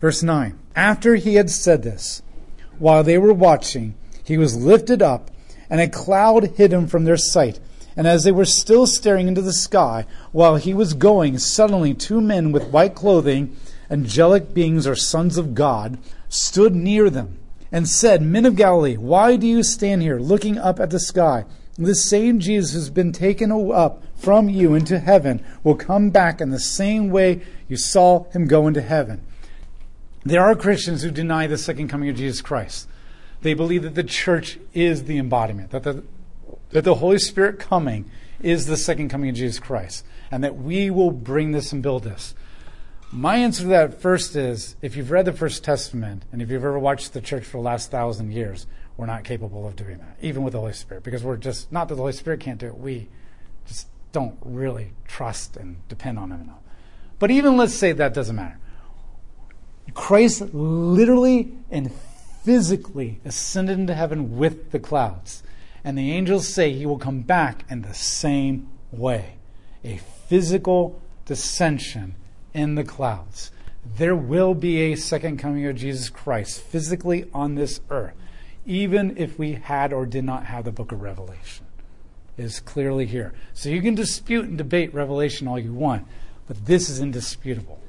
Verse 9 After he had said this, while they were watching, he was lifted up, and a cloud hid him from their sight. And as they were still staring into the sky, while he was going, suddenly two men with white clothing, angelic beings or sons of God, stood near them and said, Men of Galilee, why do you stand here looking up at the sky? The same Jesus who's been taken up from you into heaven will come back in the same way you saw him go into heaven. There are Christians who deny the second coming of Jesus Christ. They believe that the church is the embodiment, that the, that the Holy Spirit coming is the second coming of Jesus Christ, and that we will bring this and build this. My answer to that first is if you've read the First Testament and if you've ever watched the church for the last thousand years, we're not capable of doing that, even with the Holy Spirit, because we're just, not that the Holy Spirit can't do it, we just don't really trust and depend on Him enough. But even let's say that doesn't matter. Christ literally and physically ascended into heaven with the clouds. And the angels say he will come back in the same way a physical descension in the clouds. There will be a second coming of Jesus Christ physically on this earth, even if we had or did not have the book of Revelation. Is clearly here. So you can dispute and debate Revelation all you want, but this is indisputable.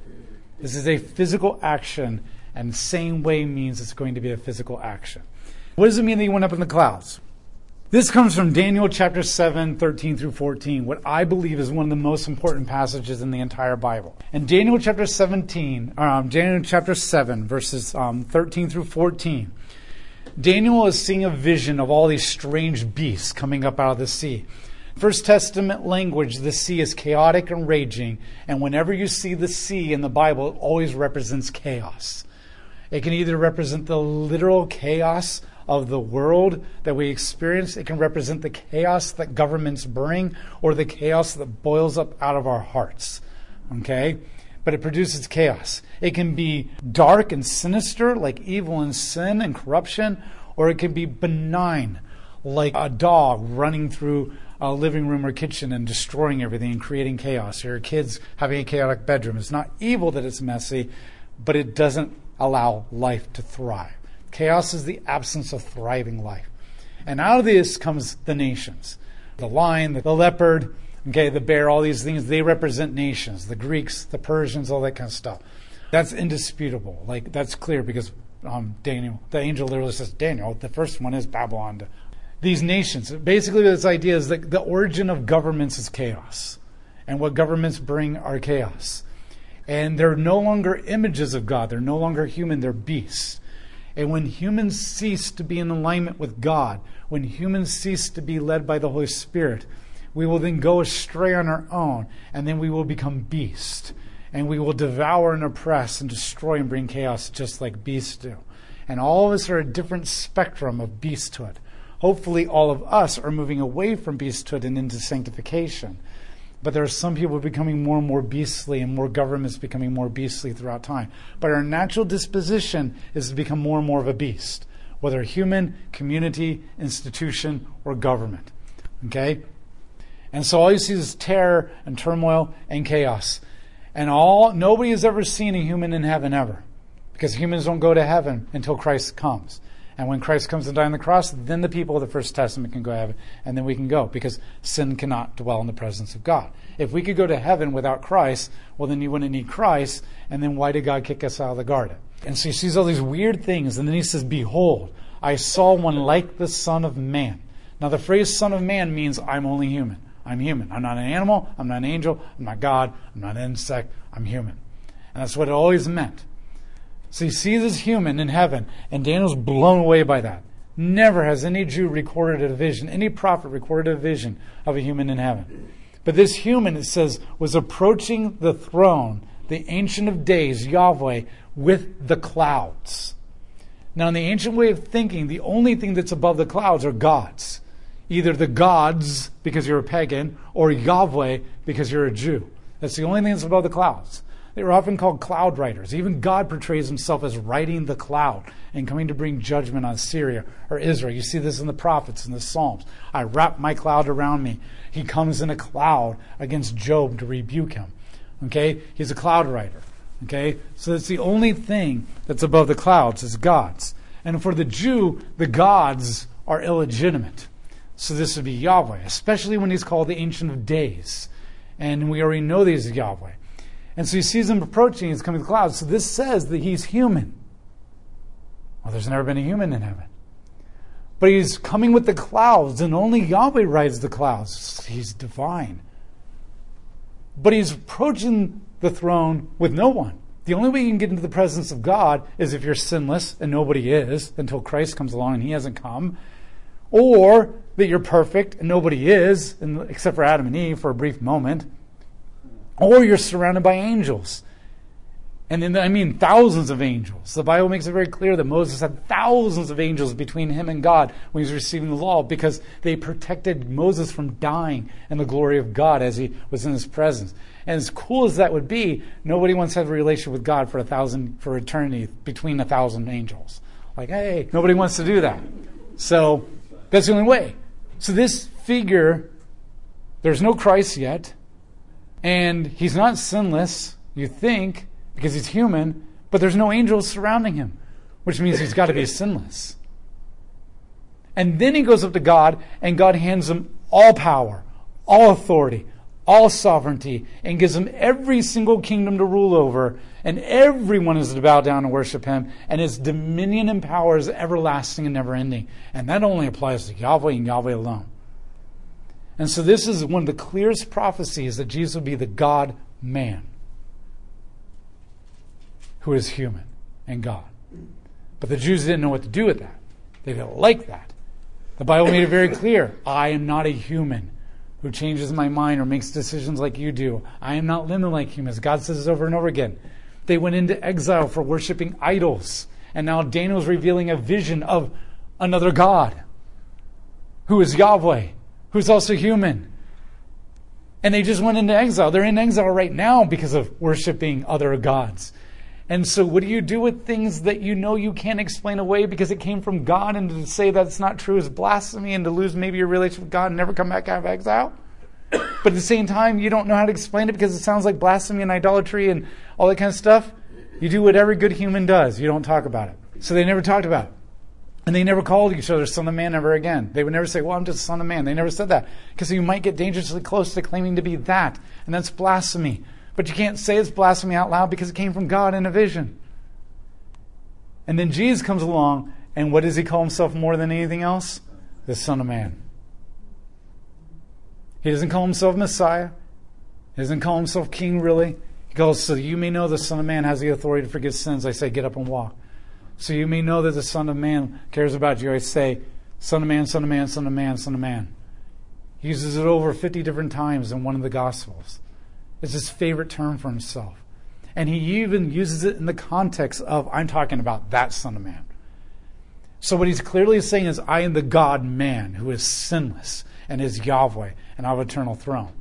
This is a physical action, and same way means it's going to be a physical action. What does it mean that he went up in the clouds? This comes from Daniel chapter 7, 13 through 14, what I believe is one of the most important passages in the entire Bible. In Daniel chapter 17, um, Daniel chapter 7, verses um, 13 through 14, Daniel is seeing a vision of all these strange beasts coming up out of the sea. First Testament language, the sea is chaotic and raging, and whenever you see the sea in the Bible, it always represents chaos. It can either represent the literal chaos of the world that we experience. It can represent the chaos that governments bring or the chaos that boils up out of our hearts. Okay? But it produces chaos. It can be dark and sinister, like evil and sin and corruption, or it can be benign, like a dog running through a living room or kitchen and destroying everything and creating chaos, Your kids having a chaotic bedroom. It's not evil that it's messy, but it doesn't allow life to thrive. Chaos is the absence of thriving life. And out of this comes the nations. The lion, the leopard, okay, the bear, all these things, they represent nations. The Greeks, the Persians, all that kind of stuff. That's indisputable. Like, that's clear because um, Daniel, the angel literally says, Daniel, the first one is Babylon. These nations, basically, this idea is that the origin of governments is chaos. And what governments bring are chaos. And they're no longer images of God. They're no longer human. They're beasts. And when humans cease to be in alignment with God, when humans cease to be led by the Holy Spirit, we will then go astray on our own, and then we will become beasts. And we will devour and oppress and destroy and bring chaos just like beasts do. And all of us are a different spectrum of beasthood. Hopefully, all of us are moving away from beasthood and into sanctification. But there are some people becoming more and more beastly, and more governments becoming more beastly throughout time. But our natural disposition is to become more and more of a beast, whether human, community, institution, or government. Okay? And so all you see is terror and turmoil and chaos. And all nobody has ever seen a human in heaven ever. Because humans don't go to heaven until Christ comes. And when Christ comes to die on the cross, then the people of the First Testament can go to heaven, and then we can go, because sin cannot dwell in the presence of God. If we could go to heaven without Christ, well, then you wouldn't need Christ, and then why did God kick us out of the garden? And so he sees all these weird things, and then he says, Behold, I saw one like the Son of Man. Now, the phrase Son of Man means I'm only human. I'm human. I'm not an animal. I'm not an angel. I'm not God. I'm not an insect. I'm human. And that's what it always meant. So he sees this human in heaven, and Daniel's blown away by that. Never has any Jew recorded a vision, any prophet recorded a vision of a human in heaven. But this human, it says, was approaching the throne, the Ancient of Days, Yahweh, with the clouds. Now, in the ancient way of thinking, the only thing that's above the clouds are gods. Either the gods, because you're a pagan, or Yahweh, because you're a Jew. That's the only thing that's above the clouds. They were often called cloud riders. Even God portrays himself as riding the cloud and coming to bring judgment on Syria or Israel. You see this in the prophets and the Psalms. I wrap my cloud around me. He comes in a cloud against Job to rebuke him. Okay? He's a cloud rider. Okay? So it's the only thing that's above the clouds is gods. And for the Jew, the gods are illegitimate. So this would be Yahweh, especially when he's called the Ancient of Days. And we already know that he's Yahweh. And so he sees him approaching, he's coming to the clouds. So this says that he's human. Well, there's never been a human in heaven. But he's coming with the clouds, and only Yahweh rides the clouds. He's divine. But he's approaching the throne with no one. The only way you can get into the presence of God is if you're sinless, and nobody is until Christ comes along and he hasn't come. Or that you're perfect and nobody is, except for Adam and Eve for a brief moment. Or you're surrounded by angels. And then, I mean, thousands of angels. The Bible makes it very clear that Moses had thousands of angels between him and God when he was receiving the law because they protected Moses from dying in the glory of God as he was in his presence. And as cool as that would be, nobody wants to have a relationship with God for a thousand, for eternity between a thousand angels. Like, hey, nobody wants to do that. So that's the only way. So this figure, there's no Christ yet, and he's not sinless, you think because he's human, but there's no angels surrounding him, which means he's got to be sinless. And then he goes up to God, and God hands him all power, all authority, all sovereignty, and gives him every single kingdom to rule over, and everyone is to bow down and worship him, and his dominion and power is everlasting and never ending. And that only applies to Yahweh and Yahweh alone. And so this is one of the clearest prophecies that Jesus would be the God man who is human and God. But the Jews didn't know what to do with that. They didn't like that. The Bible made it very clear I am not a human who changes my mind or makes decisions like you do. I am not living like humans. God says this over and over again. They went into exile for worshiping idols. And now Daniel's revealing a vision of another God who is Yahweh, who's also human. And they just went into exile. They're in exile right now because of worshiping other gods. And so, what do you do with things that you know you can't explain away because it came from God? And to say that's not true is blasphemy, and to lose maybe your relationship with God and never come back out of exile. But at the same time, you don't know how to explain it because it sounds like blasphemy and idolatry and all that kind of stuff. You do what every good human does. You don't talk about it. So they never talked about it. And they never called each other son of man ever again. They would never say, Well, I'm just son of man. They never said that. Because you might get dangerously close to claiming to be that. And that's blasphemy. But you can't say it's blasphemy out loud because it came from God in a vision. And then Jesus comes along, and what does he call himself more than anything else? The Son of Man. He doesn't call himself Messiah. He doesn't call himself King, really. He calls, so you may know the Son of Man has the authority to forgive sins. I say, get up and walk. So you may know that the Son of Man cares about you. I say, Son of Man, Son of Man, Son of Man, Son of Man. He uses it over 50 different times in one of the Gospels. It's his favorite term for himself. And he even uses it in the context of, I'm talking about that Son of Man. So what he's clearly saying is, I am the God man who is sinless and is Yahweh and I have eternal throne.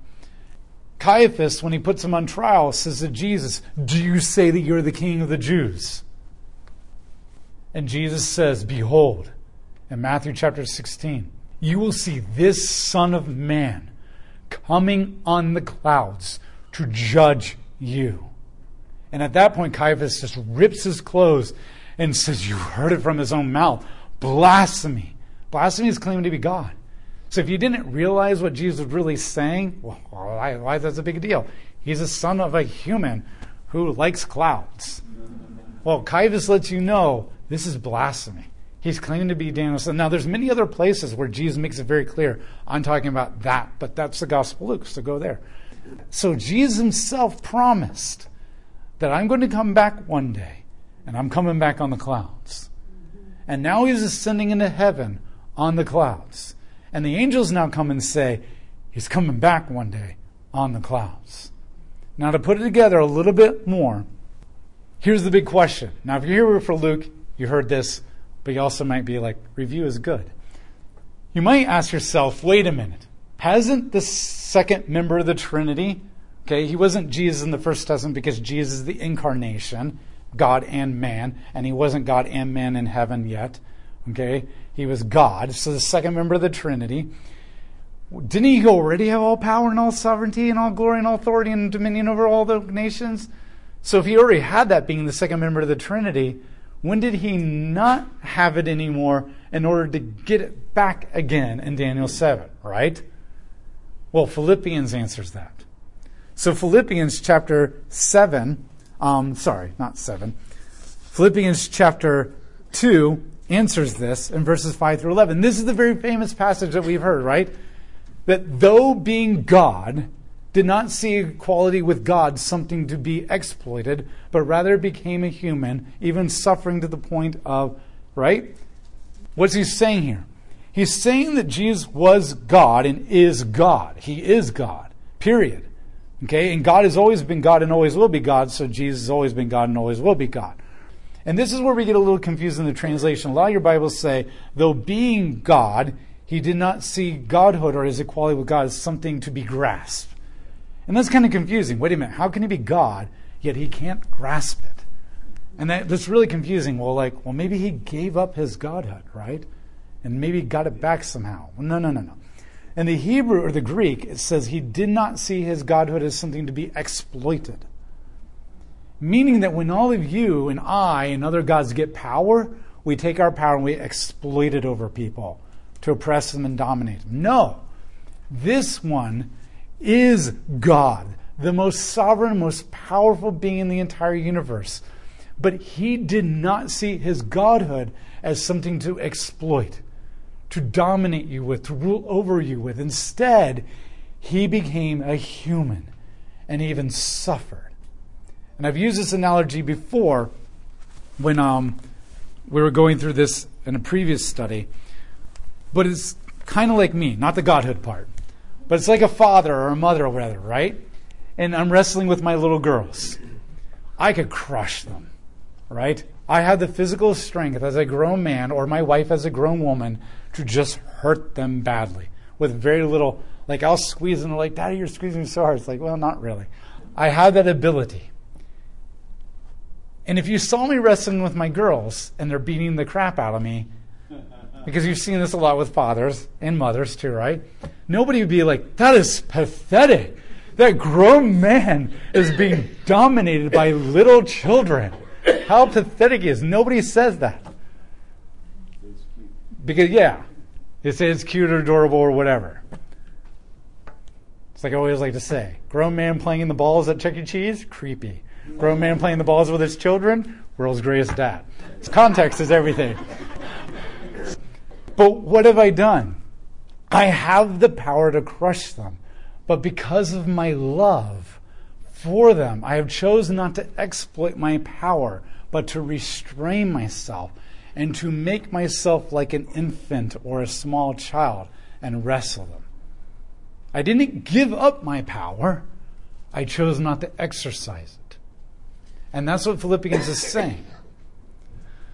Caiaphas, when he puts him on trial, says to Jesus, Do you say that you're the king of the Jews? And Jesus says, Behold, in Matthew chapter 16, you will see this Son of Man coming on the clouds to judge you. And at that point, Caiaphas just rips his clothes and says, You heard it from his own mouth. Blasphemy. Blasphemy is claiming to be God. So if you didn't realize what Jesus was really saying, well, why, why that's a big deal? He's a son of a human who likes clouds. Well, Caiaphas lets you know this is blasphemy. He's claiming to be Daniel's son. Now, there's many other places where Jesus makes it very clear. I'm talking about that, but that's the Gospel of Luke, so go there. So Jesus himself promised that I'm going to come back one day, and I'm coming back on the clouds. And now he's ascending into heaven on the clouds. And the angels now come and say, He's coming back one day on the clouds. Now, to put it together a little bit more, here's the big question. Now, if you're here for Luke, you heard this, but you also might be like, review is good. You might ask yourself, wait a minute. Hasn't the second member of the Trinity, okay, he wasn't Jesus in the First Testament because Jesus is the incarnation, God and man, and he wasn't God and man in heaven yet, okay? He was God, so the second member of the Trinity. Didn't he already have all power and all sovereignty and all glory and all authority and dominion over all the nations? So if he already had that being the second member of the Trinity, when did he not have it anymore in order to get it back again in Daniel 7, right? Well, Philippians answers that. So Philippians chapter 7, um, sorry, not 7. Philippians chapter 2 answers this in verses 5 through 11. This is the very famous passage that we've heard, right? That though being God, did not see equality with God something to be exploited, but rather became a human, even suffering to the point of, right? What's he saying here? He's saying that Jesus was God and is God. He is God, period. Okay? And God has always been God and always will be God, so Jesus has always been God and always will be God. And this is where we get a little confused in the translation. A lot of your Bibles say, though being God, he did not see godhood or his equality with God as something to be grasped. And that's kind of confusing. Wait a minute, how can he be God, yet he can't grasp it? And that, that's really confusing. Well, like, well, maybe he gave up his godhood, right? And maybe got it back somehow. No, no, no, no. In the Hebrew or the Greek, it says he did not see his godhood as something to be exploited. Meaning that when all of you and I and other gods get power, we take our power and we exploit it over people to oppress them and dominate them. No. This one is God, the most sovereign, most powerful being in the entire universe. But he did not see his godhood as something to exploit, to dominate you with, to rule over you with. Instead, he became a human and even suffered. And I've used this analogy before when um, we were going through this in a previous study, but it's kind of like me, not the godhood part. But it's like a father or a mother or whatever, right? And I'm wrestling with my little girls. I could crush them, right? I have the physical strength as a grown man or my wife as a grown woman to just hurt them badly with very little, like I'll squeeze them, like, Daddy, you're squeezing me so hard. It's like, well, not really. I have that ability. And if you saw me wrestling with my girls and they're beating the crap out of me, because you've seen this a lot with fathers and mothers too, right? Nobody would be like, that is pathetic. That grown man is being dominated by little children. How pathetic is. Nobody says that. Because, yeah, they say it's cute or adorable or whatever. It's like I always like to say grown man playing in the balls at Chuck E. Cheese, creepy. Grown man playing the balls with his children, world's greatest dad. Its context is everything. But what have I done? I have the power to crush them. But because of my love for them, I have chosen not to exploit my power, but to restrain myself and to make myself like an infant or a small child and wrestle them. I didn't give up my power, I chose not to exercise it. And that's what Philippians is saying.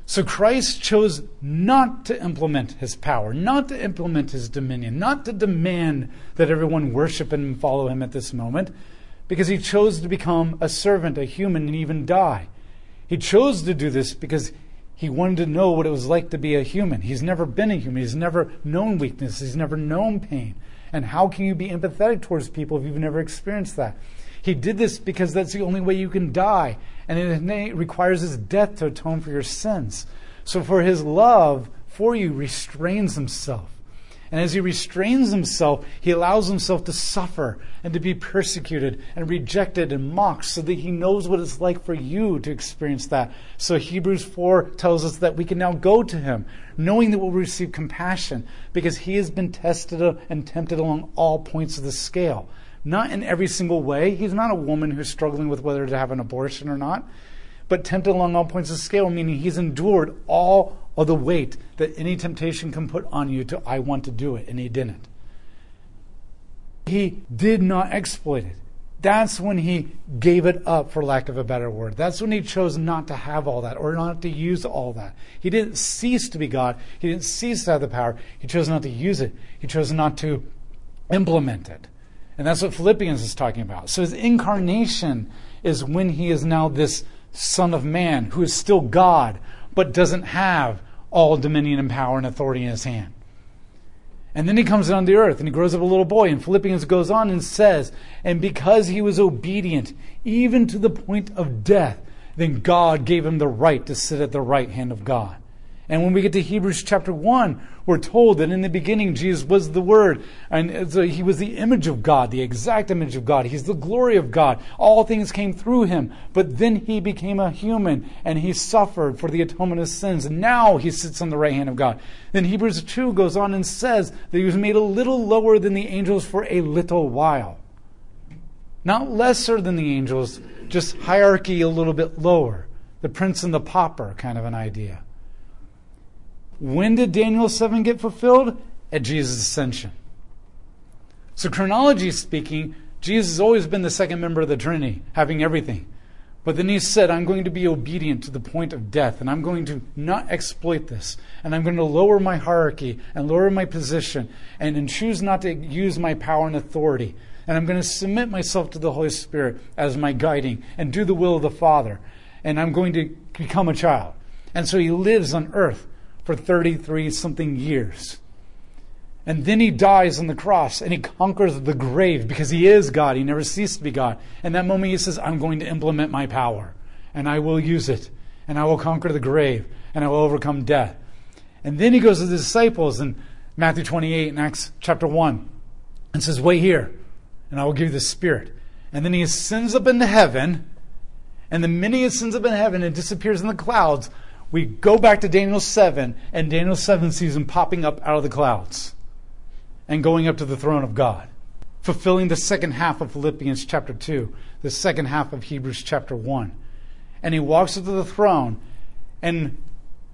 So Christ chose not to implement his power, not to implement his dominion, not to demand that everyone worship him and follow him at this moment, because he chose to become a servant, a human, and even die. He chose to do this because he wanted to know what it was like to be a human. He's never been a human. He's never known weakness. He's never known pain. And how can you be empathetic towards people if you've never experienced that? He did this because that's the only way you can die. And it requires his death to atone for your sins. So, for his love for you, restrains himself. And as he restrains himself, he allows himself to suffer and to be persecuted and rejected and mocked so that he knows what it's like for you to experience that. So Hebrews 4 tells us that we can now go to him, knowing that we'll receive compassion because he has been tested and tempted along all points of the scale. Not in every single way. He's not a woman who's struggling with whether to have an abortion or not, but tempted along all points of scale, meaning he's endured all of the weight that any temptation can put on you to, I want to do it, and he didn't. He did not exploit it. That's when he gave it up, for lack of a better word. That's when he chose not to have all that or not to use all that. He didn't cease to be God. He didn't cease to have the power. He chose not to use it. He chose not to implement it. And that's what Philippians is talking about. So his incarnation is when he is now this Son of Man who is still God, but doesn't have all dominion and power and authority in his hand. And then he comes down to earth and he grows up a little boy. And Philippians goes on and says, And because he was obedient, even to the point of death, then God gave him the right to sit at the right hand of God. And when we get to Hebrews chapter 1, we're told that in the beginning Jesus was the Word, and so he was the image of God, the exact image of God. He's the glory of God. All things came through him, but then he became a human, and he suffered for the atonement of sins. And now he sits on the right hand of God. Then Hebrews 2 goes on and says that he was made a little lower than the angels for a little while. Not lesser than the angels, just hierarchy a little bit lower. The prince and the pauper kind of an idea. When did Daniel 7 get fulfilled? At Jesus' ascension. So, chronology speaking, Jesus has always been the second member of the Trinity, having everything. But then he said, I'm going to be obedient to the point of death, and I'm going to not exploit this, and I'm going to lower my hierarchy and lower my position, and, and choose not to use my power and authority. And I'm going to submit myself to the Holy Spirit as my guiding and do the will of the Father. And I'm going to become a child. And so he lives on earth for 33 something years. And then he dies on the cross and he conquers the grave because he is God. He never ceased to be God. And that moment he says, I'm going to implement my power and I will use it and I will conquer the grave and I will overcome death. And then he goes to the disciples in Matthew 28 and Acts chapter 1 and says, Wait here and I will give you the Spirit. And then he ascends up into heaven. And the he ascends up in heaven and disappears in the clouds, we go back to Daniel 7, and Daniel 7 sees him popping up out of the clouds and going up to the throne of God, fulfilling the second half of Philippians chapter 2, the second half of Hebrews chapter 1. And he walks up to the throne, and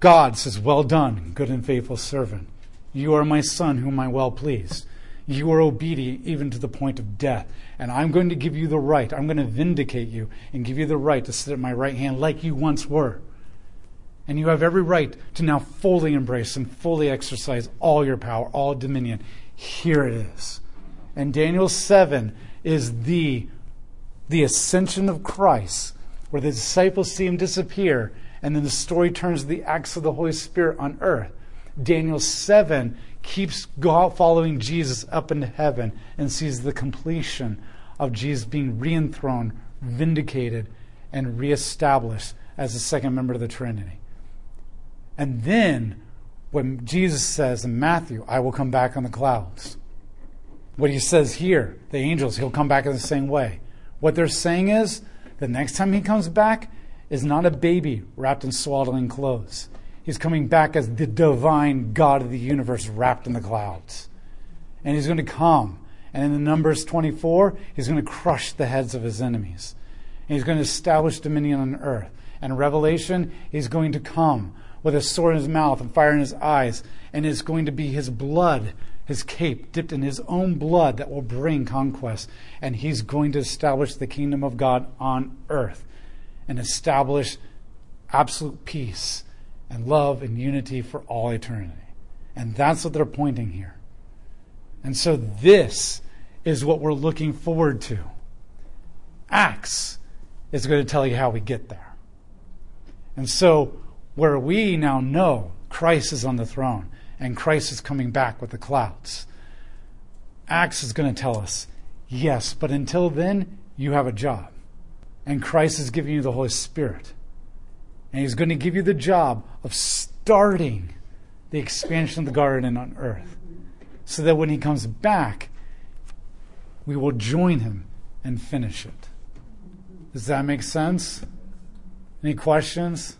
God says, Well done, good and faithful servant. You are my son, whom I well pleased. You are obedient even to the point of death. And I'm going to give you the right. I'm going to vindicate you and give you the right to sit at my right hand like you once were. And you have every right to now fully embrace and fully exercise all your power, all dominion. Here it is. And Daniel 7 is the, the ascension of Christ, where the disciples see him disappear, and then the story turns to the acts of the Holy Spirit on earth. Daniel 7 keeps God following Jesus up into heaven and sees the completion of Jesus being re-enthroned, vindicated, and reestablished as the second member of the Trinity. And then, when Jesus says in Matthew, I will come back on the clouds, what he says here, the angels, he'll come back in the same way. What they're saying is, the next time he comes back is not a baby wrapped in swaddling clothes. He's coming back as the divine God of the universe wrapped in the clouds. And he's going to come. And in the Numbers 24, he's going to crush the heads of his enemies. And he's going to establish dominion on earth. And Revelation, he's going to come with a sword in his mouth and fire in his eyes, and it's going to be his blood, his cape, dipped in his own blood that will bring conquest. And he's going to establish the kingdom of God on earth and establish absolute peace and love and unity for all eternity. And that's what they're pointing here. And so this is what we're looking forward to. Acts is going to tell you how we get there. And so where we now know Christ is on the throne and Christ is coming back with the clouds. Acts is going to tell us, yes, but until then, you have a job. And Christ is giving you the Holy Spirit. And He's going to give you the job of starting the expansion of the garden on earth. So that when He comes back, we will join Him and finish it. Does that make sense? Any questions?